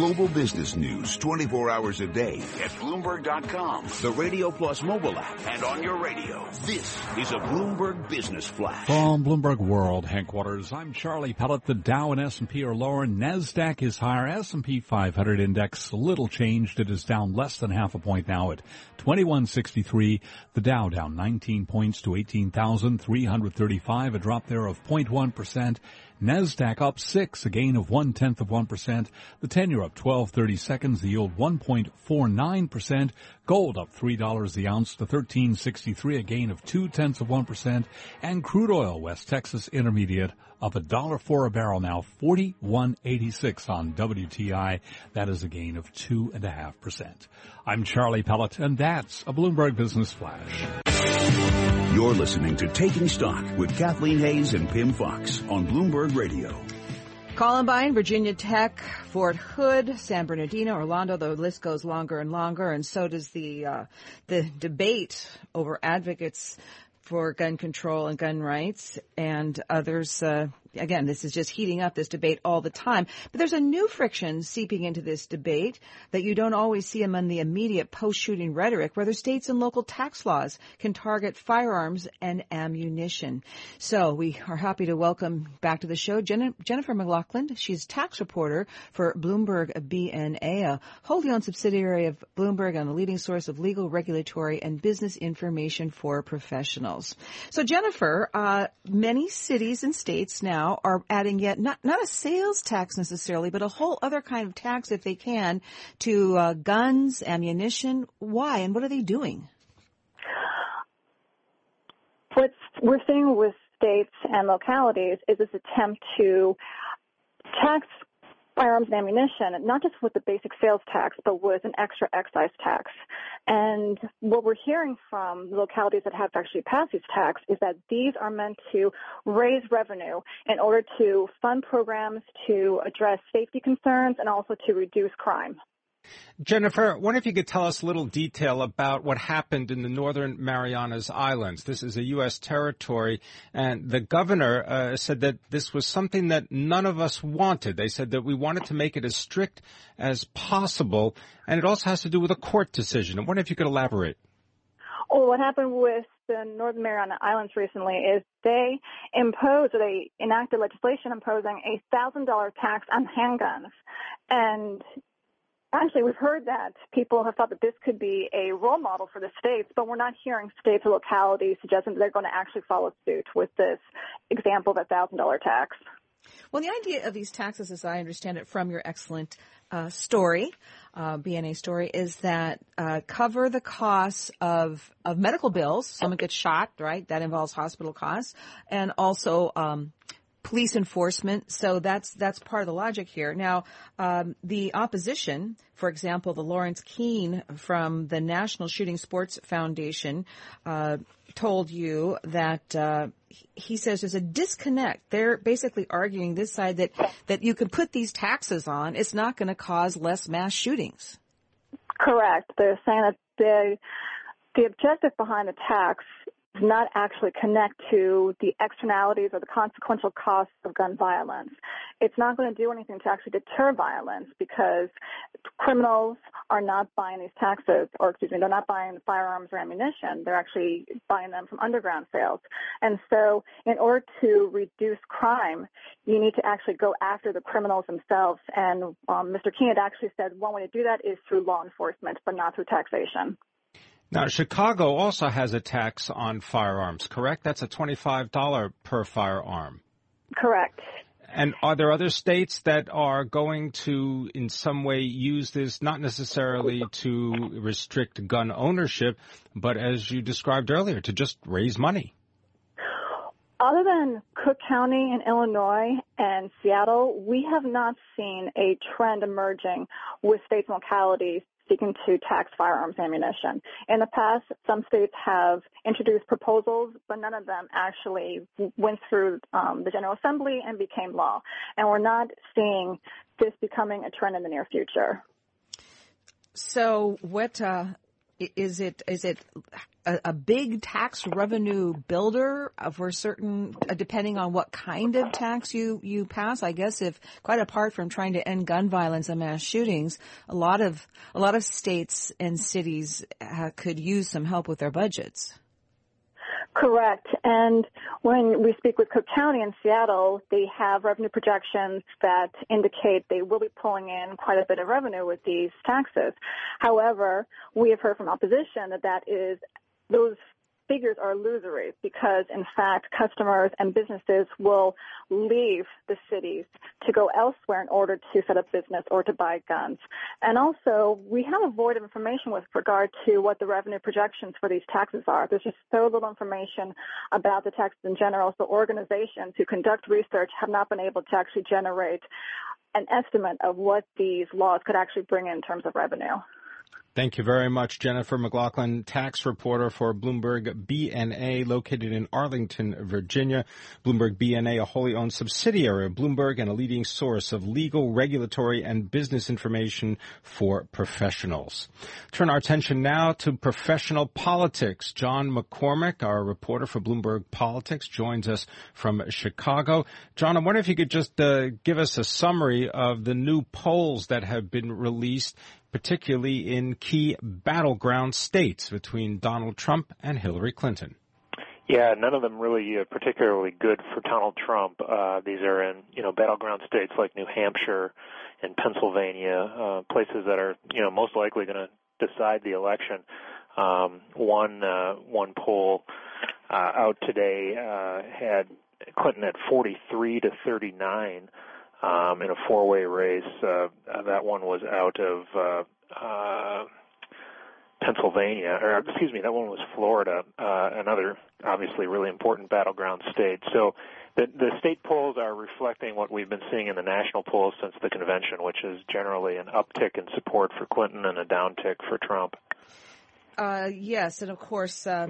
Global business news 24 hours a day at Bloomberg.com, the Radio Plus mobile app, and on your radio. This is a Bloomberg Business Flash. From Bloomberg World headquarters, I'm Charlie Pellet. The Dow and S&P are lower. NASDAQ is higher. S&P 500 index little changed. It is down less than half a point now at 2163. The Dow down 19 points to 18,335, a drop there of 0.1%. NASDAQ up 6, a gain of one-tenth of 1%. The 10-year up 12, 30 seconds, the yield 1.49%. Gold up three dollars the ounce to thirteen sixty-three, a gain of two tenths of one percent. And crude oil, West Texas Intermediate, up a dollar four a barrel now, forty-one eighty-six on WTI. That is a gain of two and a half percent. I'm Charlie Pellet, and that's a Bloomberg Business Flash. You're listening to Taking Stock with Kathleen Hays and Pimm Fox on Bloomberg Radio. Columbine, Virginia Tech, Fort Hood, San Bernardino, Orlando. The list goes longer and longer, and so does the uh, the debate over advocates for gun control and gun rights, and others. Uh, again, this is just heating up this debate all the time. But there's a new friction seeping into this debate that you don't always see among the immediate post-shooting rhetoric, whether states and local tax laws can target firearms and ammunition. So we are happy to welcome back to the show Jen- Jennifer McLoughlin. She's tax reporter for Bloomberg BNA, a wholly owned subsidiary of Bloomberg and a leading source of legal, regulatory, and business information for professionals. So Jennifer, uh, many cities and states now are adding yet not not a sales tax necessarily, but a whole other kind of tax if they can to uh, guns, ammunition. Why and what are they doing? What we're seeing with states and localities is this attempt to tax firearms and ammunition, not just with the basic sales tax, but with an extra excise tax. And what we're hearing from localities that have actually passed these tax is that these are meant to raise revenue in order to fund programs to address safety concerns and also to reduce crime. Jennifer, I wonder if you could tell us a little detail about what happened in the Northern Marianas Islands. This is a U.S. territory, and the governor uh, said that this was something that none of us wanted. They said that we wanted to make it as strict as possible, and it also has to do with a court decision. I wonder if you could elaborate. Well, what happened with the Northern Mariana Islands recently is they imposed, they enacted legislation imposing a thousand dollar tax on handguns, and Actually, we've heard that people have thought that this could be a role model for the states, but we're not hearing states or localities suggesting that they're going to actually follow suit with this example of a thousand dollar tax. Well, the idea of these taxes, as I understand it from your excellent uh, story, uh, BNA story, is that uh, cover the costs of of medical bills. Someone gets shot, right? That involves hospital costs, and also um, police enforcement. So that's that's part of the logic here. Now, um, the opposition, for example, the Lawrence Keane from the National Shooting Sports Foundation, uh, told you that uh, he says there's a disconnect. They're basically arguing this side that that you can put these taxes on. It's not going to cause less mass shootings. Correct. They're saying that the the objective behind the tax not actually connect to the externalities or the consequential costs of gun violence. It's not going to do anything to actually deter violence because criminals are not buying these taxes, or excuse me, they're not buying firearms or ammunition. They're actually buying them from underground sales. And so in order to reduce crime, you need to actually go after the criminals themselves. And um, Mr. King had actually said one way to do that is through law enforcement, but not through taxation. Now, Chicago also has a tax on firearms, correct? That's a $25 per firearm. Correct. And are there other states that are going to, in some way, use this not necessarily to restrict gun ownership, but as you described earlier, to just raise money? Other than Cook County in Illinois and Seattle, we have not seen a trend emerging with states and localities seeking to tax firearms ammunition. In the past, some states have introduced proposals, but none of them actually went through um, the General Assembly and became law. And we're not seeing this becoming a trend in the near future. So, what uh, is it? Is it a, a, big tax revenue builder for certain, uh, depending on what kind of tax you you pass? I guess if quite apart from trying to end gun violence and mass shootings, a lot of a lot of states and cities uh, could use some help with their budgets. Correct. And when we speak with Cook County in Seattle, they have revenue projections that indicate they will be pulling in quite a bit of revenue with these taxes. However, we have heard from opposition that that is those figures are illusory because in fact customers and businesses will leave the cities to go elsewhere in order to set up business or to buy guns. And also we have a void of information with regard to what the revenue projections for these taxes are. There's just so little information about the taxes in general. So organizations who conduct research have not been able to actually generate an estimate of what these laws could actually bring in terms of revenue. Thank you very much, Jennifer McLoughlin, tax reporter for Bloomberg BNA, located in Arlington, Virginia. Bloomberg BNA, a wholly owned subsidiary of Bloomberg and a leading source of legal, regulatory, and business information for professionals. Turn our attention now to professional politics. John McCormick, our reporter for Bloomberg Politics, joins us from Chicago. John, I wonder if you could just uh, give us a summary of the new polls that have been released particularly in key battleground states between Donald Trump and Hillary Clinton. Yeah, none of them really uh, particularly good for Donald Trump. Uh, these are in you know battleground states like New Hampshire and Pennsylvania, uh, places that are you know most likely going to decide the election. Um, one uh, one poll uh, out today uh, had Clinton at 43 to 39 um, in a four-way race. Uh, that one was out of uh, uh, Pennsylvania, or excuse me, that one was Florida, uh, another obviously really important battleground state. So the, the state polls are reflecting what we've been seeing in the national polls since the convention, which is generally an uptick in support for Clinton and a downtick for Trump. Uh, yes, and of course, uh,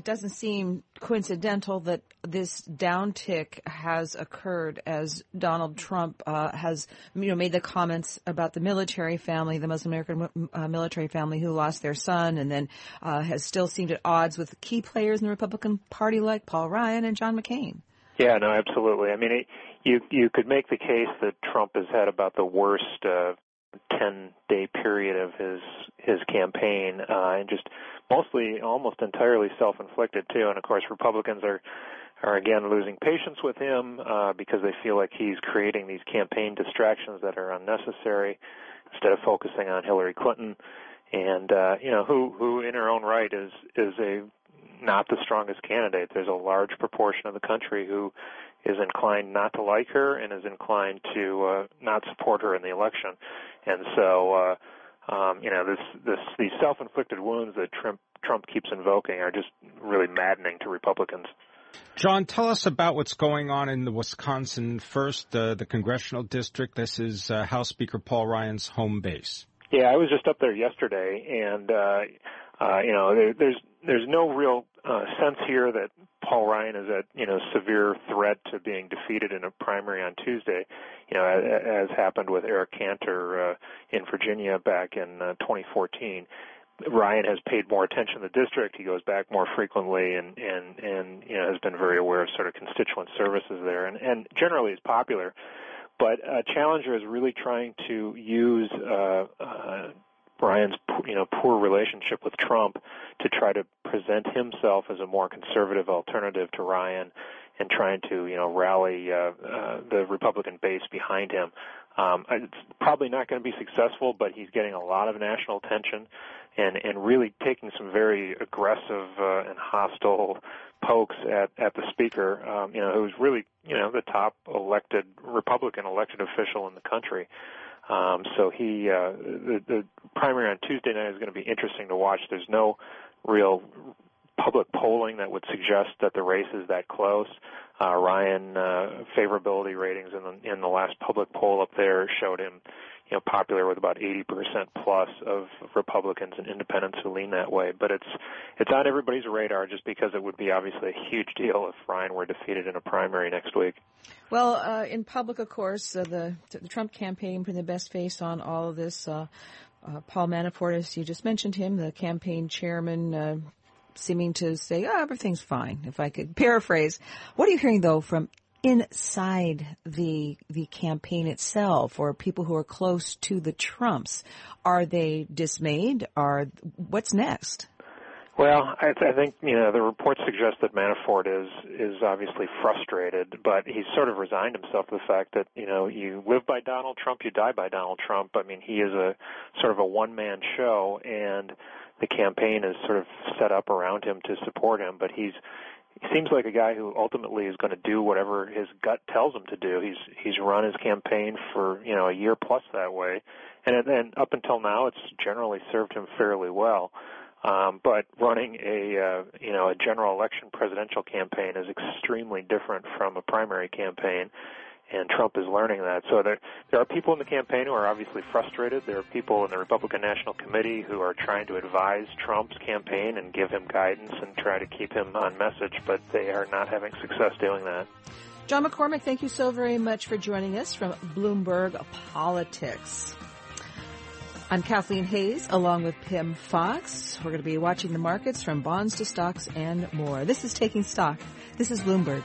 it doesn't seem coincidental that this downtick has occurred as Donald Trump uh, has, you know, made the comments about the military family, the Muslim American uh, military family who lost their son, and then uh, has still seemed at odds with key players in the Republican Party like Paul Ryan and John McCain. Yeah, no, absolutely. I mean, it, you you could make the case that Trump has had about the worst uh, 10 day period of his his campaign uh, and just mostly almost entirely self inflicted too. And of course republicans are are again losing patience with him uh, because they feel like he's creating these campaign distractions that are unnecessary instead of focusing on Hillary Clinton. And uh, you know who who in her own right is is a not the strongest candidate. There's a large proportion of the country who is inclined not to like her and is inclined to uh, not support her in the election. And so, uh, um, you know, this, this, these self-inflicted wounds that Trump, Trump keeps invoking are just really maddening to Republicans. John, tell us about what's going on in the Wisconsin first, uh, the congressional district. This is uh, House Speaker Paul Ryan's home base. Yeah, I was just up there yesterday, and uh, uh, you know, there, there's there's no real uh, sense here that Paul Ryan is at you know severe threat to being defeated in a primary on Tuesday, you know, as, as happened with Eric Cantor uh, in Virginia back in uh, 2014. Ryan has paid more attention to the district. He goes back more frequently, and and and you know has been very aware of sort of constituent services there, and and generally is popular. But uh, Challenger is really trying to use uh, uh, Ryan's you know poor relationship with Trump to try to present himself as a more conservative alternative to Ryan and trying to you know rally uh, uh, the Republican base behind him. Um, it's probably not going to be successful, but he's getting a lot of national attention and and really taking some very aggressive uh, and hostile pokes at at the speaker. Um, you know, who's really you know the top elected Republican elected official in the country. Um, so he, uh, the, the primary on Tuesday night is going to be interesting to watch. There's no real public polling that would suggest that the race is that close. Uh, Ryan uh, favorability ratings in the in the last public poll up there showed him you know, popular with about 80% plus of Republicans and independents who lean that way. But it's it's on everybody's radar just because it would be obviously a huge deal if Ryan were defeated in a primary next week. Well, uh, in public, of course, uh, the, the Trump campaign putting the best face on all of this. Uh, uh Paul Manafort, as you just mentioned him, the campaign chairman, uh, seeming to say, oh, everything's fine, if I could paraphrase. What are you hearing, though, from inside the the campaign itself or people who are close to the Trumps? Are they dismayed? Are what's next? Well, I, th- I think you know the reports suggest that Manafort is is obviously frustrated, but he's sort of resigned himself to the fact that you know you live by Donald Trump, you die by Donald Trump. I mean, he is a sort of a one man show, and the campaign is sort of set up around him to support him, but he's he seems like a guy who ultimately is going to do whatever his gut tells him to do. He's he's run his campaign for you know a year plus that way, and then up until now, it's generally served him fairly well. Um, but running a uh, you know a general election presidential campaign is extremely different from a primary campaign, and Trump is learning that. So there there are people in the campaign who are obviously frustrated. There are people in the Republican National Committee who are trying to advise Trump's campaign and give him guidance and try to keep him on message, but they are not having success doing that. John McCormick, thank you so very much for joining us from Bloomberg Politics. I'm Kathleen Hays along with Pimm Fox. We're going to be watching the markets from bonds to stocks and more. This is Taking Stock. This is Bloomberg.